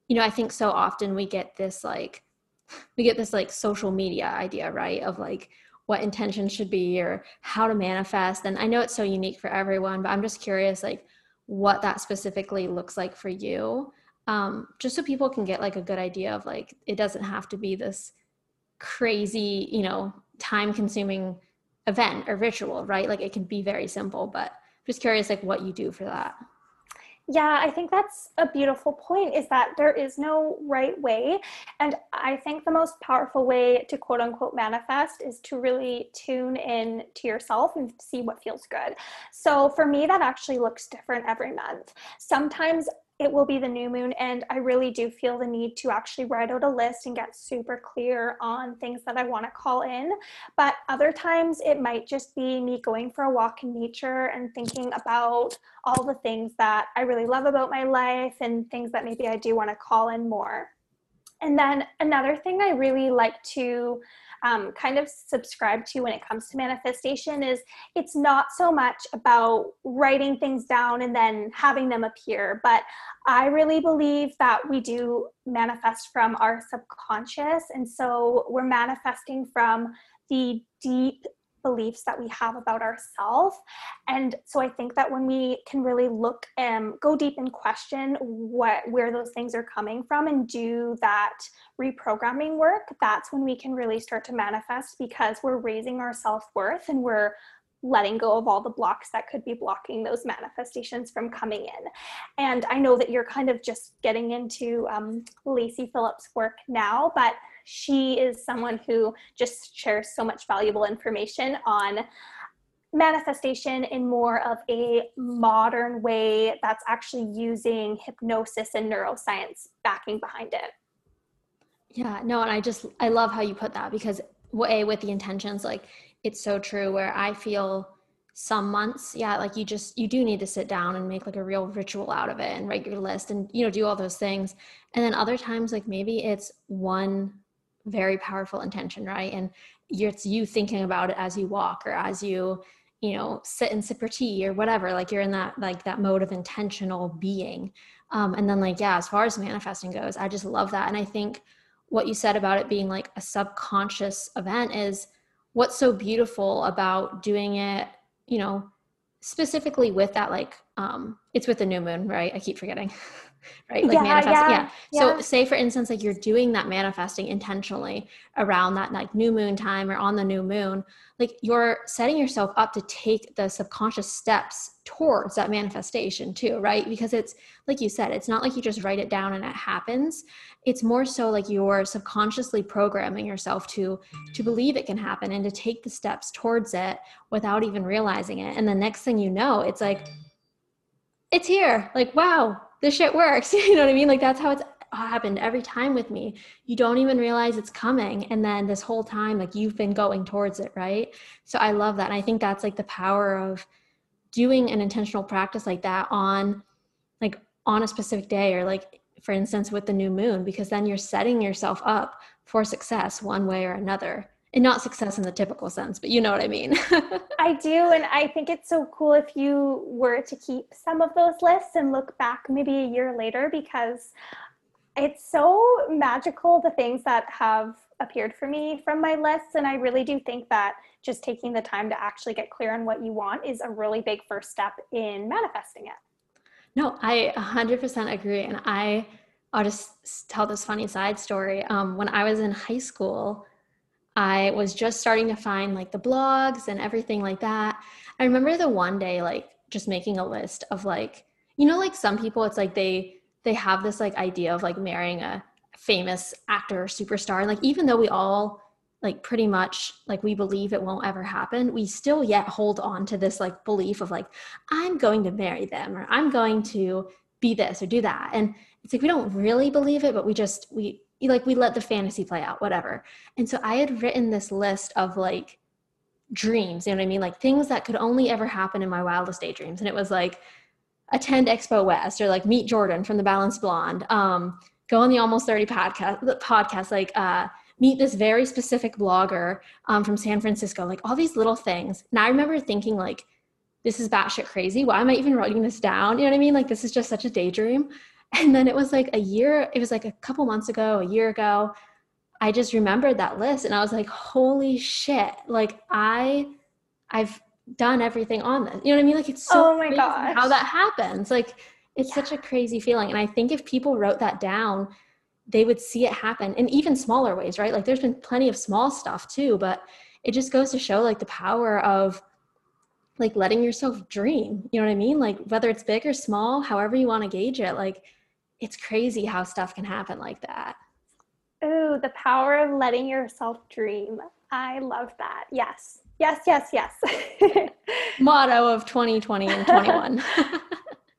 you know i think so often we get this like we get this like social media idea right of like what intention should be or how to manifest. And i know it's so unique for everyone but i'm just curious like what that specifically looks like for you um, just so people can get like a good idea of like it doesn't have to be this crazy you know time consuming event or ritual, right? Like it can be very simple, but just curious like what you do for that. Yeah, I think that's a beautiful point is that there is no right way. And I think the most powerful way to quote unquote manifest is to really tune in to yourself and see what feels good. So for me, that actually looks different every month. Sometimes it will be the new moon and i really do feel the need to actually write out a list and get super clear on things that i want to call in. But other times it might just be me going for a walk in nature and thinking about all the things that i really love about my life and things that maybe i do want to call in more. And then another thing i really like to um, kind of subscribe to when it comes to manifestation is it's not so much about writing things down and then having them appear, but I really believe that we do manifest from our subconscious. And so we're manifesting from the deep beliefs that we have about ourselves. And so I think that when we can really look and go deep and question what where those things are coming from and do that reprogramming work, that's when we can really start to manifest because we're raising our self-worth and we're letting go of all the blocks that could be blocking those manifestations from coming in. And I know that you're kind of just getting into um, Lacy Phillips' work now, but she is someone who just shares so much valuable information on manifestation in more of a modern way that's actually using hypnosis and neuroscience backing behind it. Yeah, no, and I just I love how you put that because a with the intentions like it's so true where I feel some months yeah like you just you do need to sit down and make like a real ritual out of it and write your list and you know do all those things and then other times like maybe it's one very powerful intention right? And it's you thinking about it as you walk or as you you know sit and sip your tea or whatever like you're in that like that mode of intentional being. Um, and then like yeah as far as manifesting goes i just love that. And i think what you said about it being like a subconscious event is what's so beautiful about doing it you know specifically with that like um it's with the new moon right? I keep forgetting right? Like yeah, manifesting. Yeah, yeah. So yeah. say for instance, like you're doing that manifesting intentionally around that like new moon time or on the new moon, like you're setting yourself up to take the subconscious steps towards that manifestation too, right? Because it's like you said, it's not like you just write it down and it happens. It's more so like you're subconsciously programming yourself to to believe it can happen and to take the steps towards it without even realizing it. And the next thing you know, it's like it's here. Like, wow, this shit works. you know what I mean? Like that's how it's happened every time with me. You don't even realize it's coming. And then this whole time, like you've been going towards it, right? So I love that. And I think that's like the power of doing an intentional practice like that on like on a specific day or like for instance with the new moon because then you're setting yourself up for success one way or another and not success in the typical sense, but you know what I mean. I do. And I think it's so cool if you were to keep some of those lists and look back maybe a year later because it's so magical the things that have appeared for me from my lists. And I really do think that just taking the time to actually get clear on what you want is a really big first step in manifesting it. No, I 100% agree. And I, I'll just tell this funny side story. Um, when I was in high school, I was just starting to find like the blogs and everything like that. I remember the one day like just making a list of like, you know, like some people it's like they they have this like idea of like marrying a famous actor or superstar. And like even though we all like pretty much like we believe it won't ever happen, we still yet hold on to this like belief of like, I'm going to marry them or I'm going to be this or do that. And it's like we don't really believe it, but we just we like we let the fantasy play out whatever. And so i had written this list of like dreams you know what i mean? Like things that could only ever happen in my wildest daydreams. And it was like attend expo west or like meet jordan from the balanced blonde um go on the almost 30 podcast podcast like uh meet this very specific blogger um, from san francisco like all these little things. And i remember thinking like this is batshit crazy. Why am i even writing this down? You know what i mean? Like this is just such a daydream and then it was like a year, it was like a couple months ago, a year ago. I just remembered that list and I was like, holy shit. Like I I've done everything on this. You know what I mean? Like it's so oh my god how that happens. Like it's yeah. such a crazy feeling. And I think if people wrote that down, they would see it happen in even smaller ways, right? Like there's been plenty of small stuff too, but it just goes to show like the power of like letting yourself dream. You know what I mean? Like whether it's big or small, however you want to gauge it, like it's crazy how stuff can happen like that. Ooh, the power of letting yourself dream. I love that. Yes. Yes, yes, yes. Motto of 2020 and 21.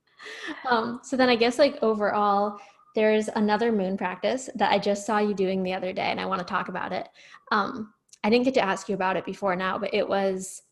um, so then I guess like overall, there's another moon practice that I just saw you doing the other day, and I want to talk about it. Um, I didn't get to ask you about it before now, but it was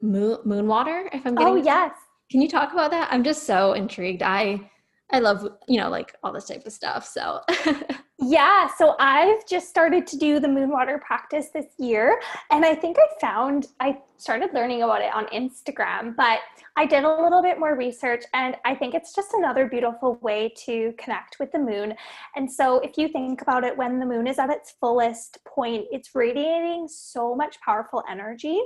moon moon water. If I'm getting oh yes, can you talk about that? I'm just so intrigued. I I love, you know, like all this type of stuff. So, yeah. So, I've just started to do the moon water practice this year. And I think I found, I started learning about it on Instagram, but I did a little bit more research. And I think it's just another beautiful way to connect with the moon. And so, if you think about it, when the moon is at its fullest point, it's radiating so much powerful energy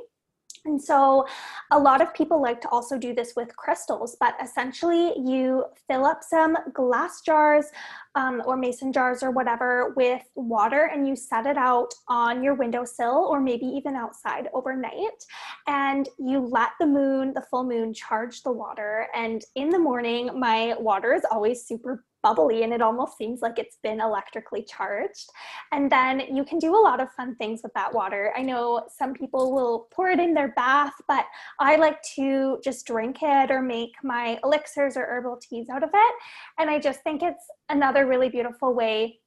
And so, a lot of people like to also do this with crystals, but essentially, you fill up some glass jars um, or mason jars or whatever with water and you set it out on your windowsill or maybe even outside overnight. And you let the moon, the full moon, charge the water. And in the morning, my water is always super bubbly and it almost seems like it's been electrically charged. And then you can do a lot of fun things with that water. I know some people will pour it in their bath, but I like to just drink it or make my elixirs or herbal teas out of it. And I just think it's another really beautiful way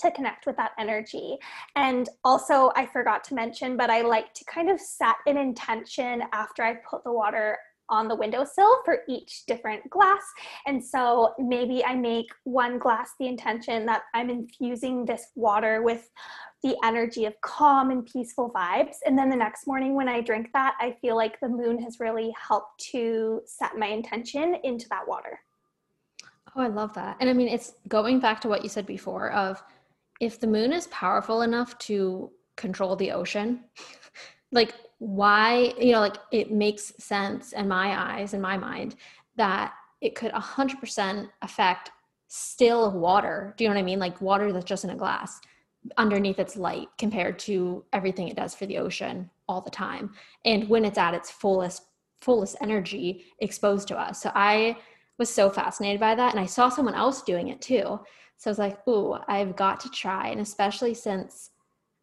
to connect with that energy. And also, I forgot to mention, but I like to kind of set an intention after I put the water on the windowsill for each different glass. And so maybe I make one glass the intention that I'm infusing this water with the energy of calm and peaceful vibes. And then the next morning when I drink that, I feel like the moon has really helped to set my intention into that water. Oh, I love that. And I mean, it's going back to what you said before of if the moon is powerful enough to control the ocean, like why you know like it makes sense in my eyes in my mind that it could 100% affect still water. Do you know what i mean? Like water that's just in a glass underneath its light compared to everything it does for the ocean all the time. And when it's at its fullest fullest energy exposed to us. So i was so fascinated by that and i saw someone else doing it too. So i was like ooh i've got to try and especially since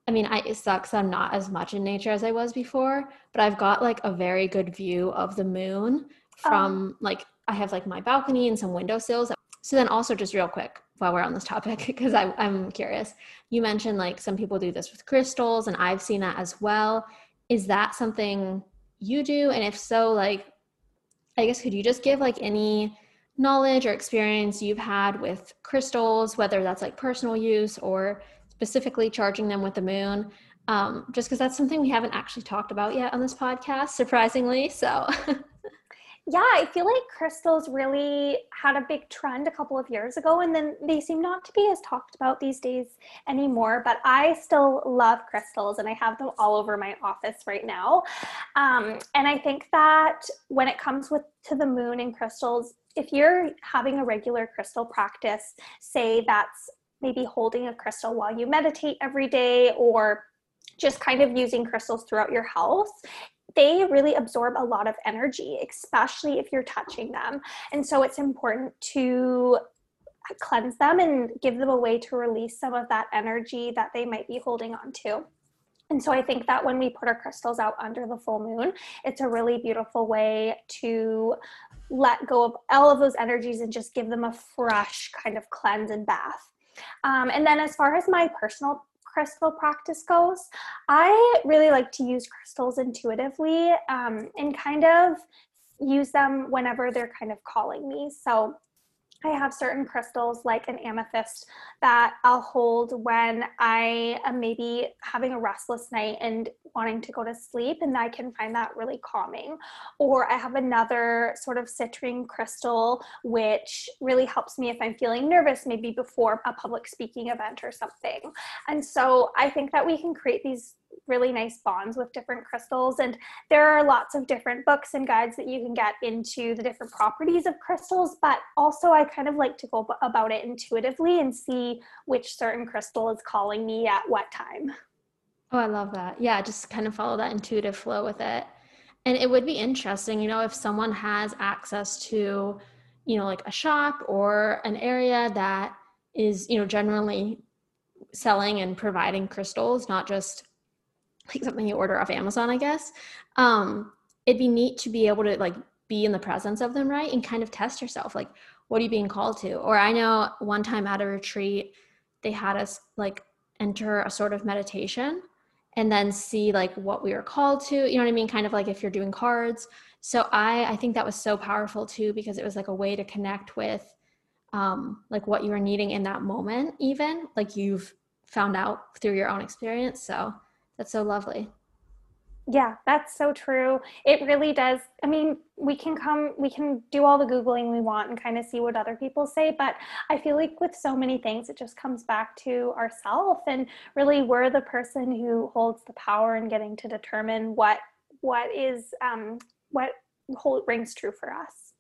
I mean, I, it sucks I'm not as much in nature as I was before, but I've got like a very good view of the moon from oh. like I have like my balcony and some windowsills. So then also just real quick while we're on this topic because I'm curious. You mentioned like some people do this with crystals and I've seen that as well. Is that something you do? And if so, like I guess could you just give like any knowledge or experience you've had with crystals, whether that's like personal use or specifically charging them with the moon, um, just because that's something we haven't actually talked about yet on this podcast, surprisingly. So. yeah, I feel like crystals really had a big trend a couple of years ago, and then they seem not to be as talked about these days anymore. But I still love crystals, and I have them all over my office right now. Um, and I think that when it comes with to the moon and crystals, if you're having a regular crystal practice, say that's maybe holding a crystal while you meditate every day or just kind of using crystals throughout your house they really absorb a lot of energy, especially if you're touching them. And so it's important to cleanse them and give them a way to release some of that energy that they might be holding on to. And so I think that when we put our crystals out under the full moon, it's a really beautiful way to let go of all of those energies and just give them a fresh kind of cleanse and bath. Um, and then as far as my personal crystal practice goes, I really like to use crystals intuitively um, and kind of use them whenever they're kind of calling me. So I have certain crystals like an amethyst that I'll hold when I am maybe having a restless night and wanting to go to sleep, and I can find that really calming. Or I have another sort of citrine crystal, which really helps me if I'm feeling nervous, maybe before a public speaking event or something. And so I think that we can create these really nice bonds with different crystals. And there are lots of different books and guides that you can get into the different properties of crystals. But also, I kind of like to go about it intuitively and see which certain crystal is calling me at what time. Oh, I love that. Yeah, just kind of follow that intuitive flow with it. And it would be interesting, you know, if someone has access to, you know, like a shop or an area that is, you know, generally selling and providing crystals, not just like something you order off Amazon, I guess. Um, it'd be neat to be able to like be in the presence of them, right? And kind of test yourself. Like, what are you being called to? Or I know one time at a retreat, they had us like enter a sort of meditation and then see like what we were called to. You know what I mean? Kind of like if you're doing cards. So I I think that was so powerful too because it was like a way to connect with um like what you were needing in that moment even like you've found out through your own experience. So that's so lovely. Yeah, that's so true. It really does. I mean, we can come, we can do all the Googling we want and kind of see what other people say, but I feel like with so many things, it just comes back to ourself And really, we're the person who holds the power in getting to determine what what is um, what whole rings true for us.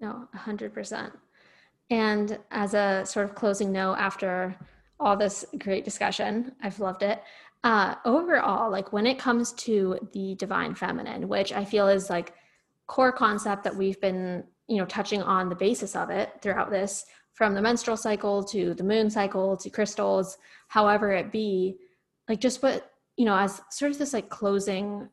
No, 100%. And as a sort of closing note after all this great discussion, I've loved it. Uh, overall, like when it comes to the divine feminine, which I feel is like core concept that we've been, you know, touching on the basis of it throughout this, from the menstrual cycle to the moon cycle to crystals, however it be, like just what, you know, as sort of this like closing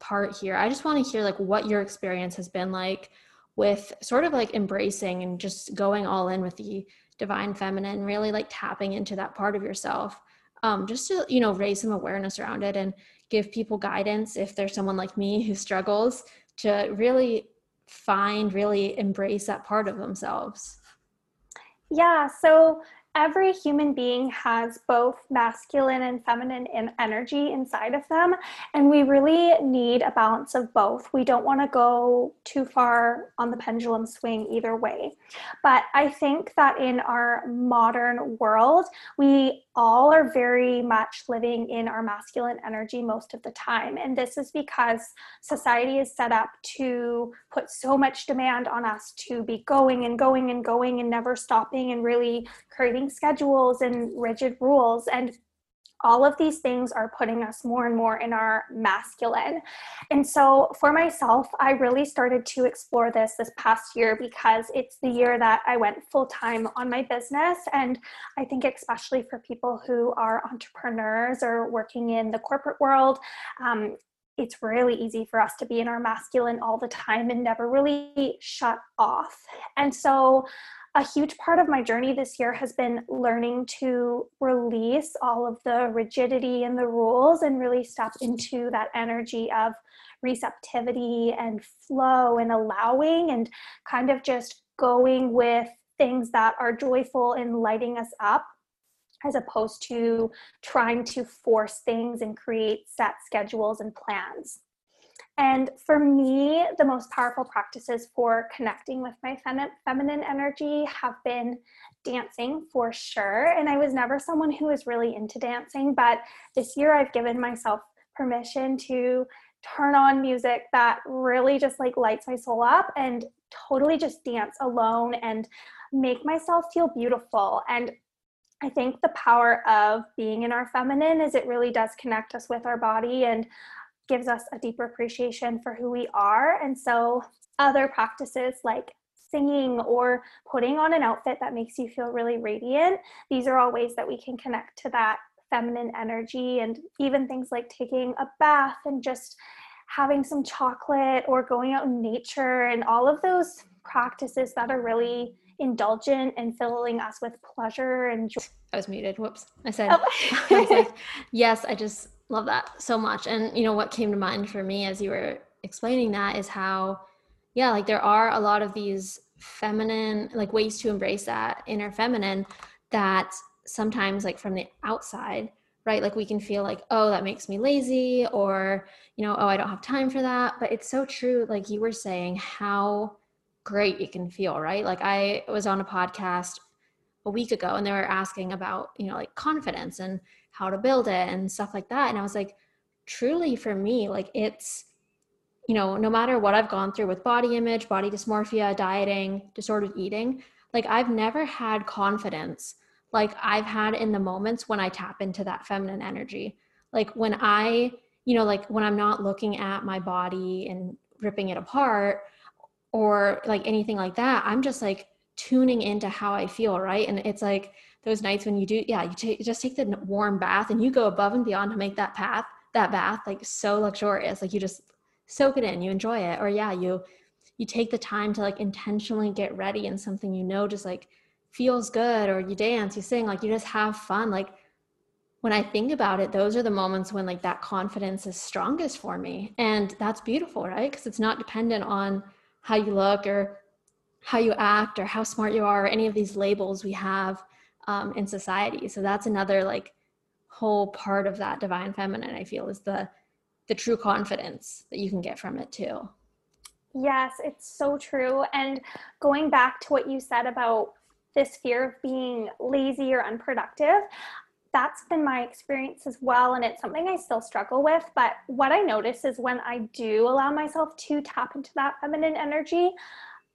part here, I just want to hear like what your experience has been like with sort of like embracing and just going all in with the divine feminine, really like tapping into that part of yourself um, just to you know raise some awareness around it and give people guidance if there's someone like me who struggles to really find really embrace that part of themselves. Yeah so every human being has both masculine and feminine in energy inside of them and we really need a balance of both. We don't want to go too far on the pendulum swing either way. But i think that in our modern world we all are very much living in our masculine energy most of the time. And this is because society is set up to put so much demand on us to be going and going and going and never stopping and really creating schedules and rigid rules. And all of these things are putting us more and more in our masculine. And so for myself, I really started to explore this this past year because it's the year that I went full time on my business. And I think, especially for people who are entrepreneurs or working in the corporate world, um, it's really easy for us to be in our masculine all the time and never really shut off. And so a huge part of my journey this year has been learning to release all of the rigidity and the rules and really step into that energy of receptivity and flow and allowing and kind of just going with things that are joyful and lighting us up as opposed to trying to force things and create set schedules and plans. And for me, the most powerful practices for connecting with my fem- feminine energy have been dancing for sure. And I was never someone who was really into dancing, but this year I've given myself permission to turn on music that really just like lights my soul up and totally just dance alone and make myself feel beautiful. And I think the power of being in our feminine is it really does connect us with our body and gives us a deeper appreciation for who we are. And so, other practices like singing or putting on an outfit that makes you feel really radiant, these are all ways that we can connect to that feminine energy. And even things like taking a bath and just having some chocolate or going out in nature and all of those practices that are really indulgent and filling us with pleasure and joy. I was muted. Whoops. I said, oh. I like, yes, I just love that so much. And, you know, what came to mind for me as you were explaining that is how, yeah, like there are a lot of these feminine, like ways to embrace that inner feminine that sometimes, like from the outside, right? Like we can feel like, oh, that makes me lazy, or, you know, oh, I don't have time for that. But it's so true, like you were saying, how great it can feel, right? Like I was on a podcast a week ago and they were asking about, you know, like confidence and how to build it and stuff like that. And i was like truly for me like it's you know no matter what i've gone through with body image body dysmorphia dieting disordered eating like i've never had confidence like i've had in the moments when i tap into that feminine energy. Like when i you know like when i'm not looking at my body and ripping it apart or like anything like that i'm just like tuning into how i feel right? And it's like those nights when you do yeah you, take, just take the warm bath and you go above and beyond to make that path that bath like so luxurious. Like you just soak it in you enjoy it. Or yeah you you take the time to like intentionally get ready in something you know just like feels good or you dance you sing like you just have fun. Like when i think about it those are the moments when like that confidence is strongest for me. And that's beautiful right? Because it's not dependent on how you look or how you act or how smart you are or any of these labels we have um, in society. So that's another like whole part of that divine feminine. I feel is the the true confidence that you can get from it too. Yes, it's so true. And going back to what you said about this fear of being lazy or unproductive, that's been my experience as well. And it's something I still struggle with. But what I notice is when I do allow myself to tap into that feminine energy,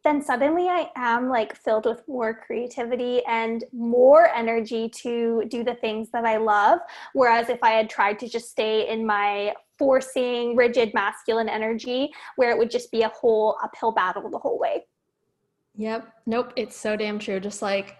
then suddenly I am like filled with more creativity and more energy to do the things that I love. Whereas if I had tried to just stay in my forcing, rigid masculine energy, where it would just be a whole uphill battle the whole way. Yep. Nope. It's so damn true. Just like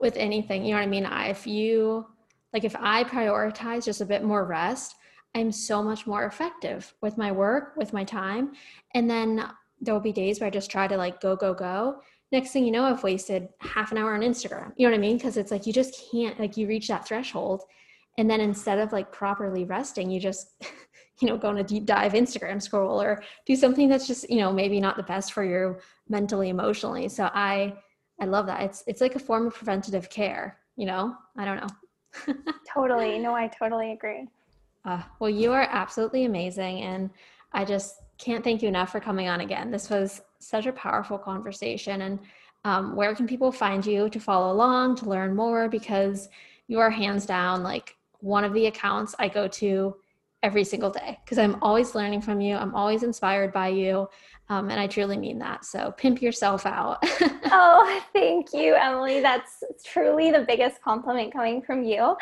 with anything, you know what I mean? If you like if I prioritize just a bit more rest, I'm so much more effective with my work, with my time. And then there will be days where I just try to like go, go, go. Next thing you know, I've wasted half an hour on Instagram. You know what I mean? Because it's like you just can't, like, you reach that threshold. And then instead of like properly resting, you just, you know, go on a deep dive Instagram scroll or do something that's just, you know, maybe not the best for you mentally, emotionally. So I, I love that. It's, it's like a form of preventative care, you know? I don't know totally. No, I totally agree. Uh, well, you are absolutely amazing. And I just can't thank you enough for coming on again. This was such a powerful conversation. And um, where can people find you to follow along, to learn more? Because you are hands down like one of the accounts I go to every single day because I'm always learning from you. I'm always inspired by you. Um, and I truly mean that. So pimp yourself out. oh, thank you, Emily. That's truly the biggest compliment coming from you.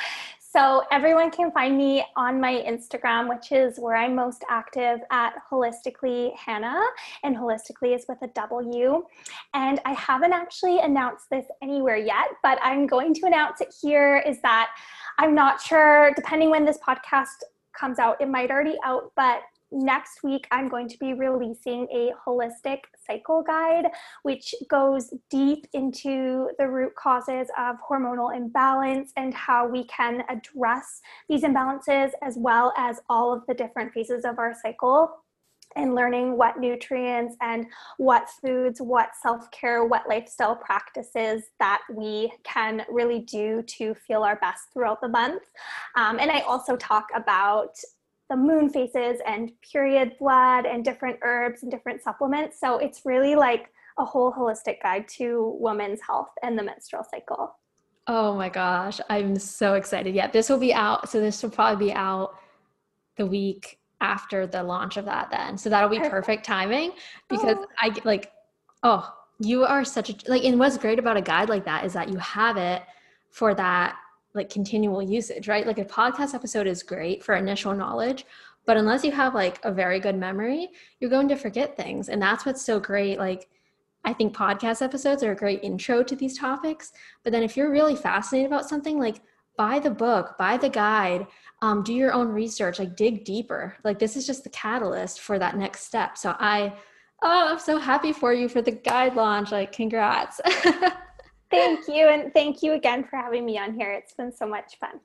So everyone can find me on my Instagram, which is where I'm most active at Wholistically Hannah, and Wholistically is with a W. And I haven't actually announced this anywhere yet, but I'm going to announce it here. Is that I'm not sure, depending when this podcast comes out, it might already out, but next week I'm going to be releasing a holistic cycle guide, which goes deep into the root causes of hormonal imbalance and how we can address these imbalances, as well as all of the different phases of our cycle. And learning what nutrients and what foods, what self care, what lifestyle practices that we can really do to feel our best throughout the month. Um, and I also talk about the moon phases and period blood and different herbs and different supplements. So it's really like a whole holistic guide to women's health and the menstrual cycle. Oh my gosh, I'm so excited. Yeah, this will be out. So this will probably be out the week after the launch of that then. So that'll be perfect, perfect timing because oh. I like oh, you are such a like and what's great about a guide like that is that you have it for that like continual usage, right? Like a podcast episode is great for initial knowledge, but unless you have like a very good memory, you're going to forget things. And that's what's so great. Like, I think podcast episodes are a great intro to these topics. But then if you're really fascinated about something, like buy the book, buy the guide, um, do your own research, like dig deeper. Like this is just the catalyst for that next step. So I, oh, I'm so happy for you for the guide launch. Like, congrats. Thank you. And thank you again for having me on here. It's been so much fun.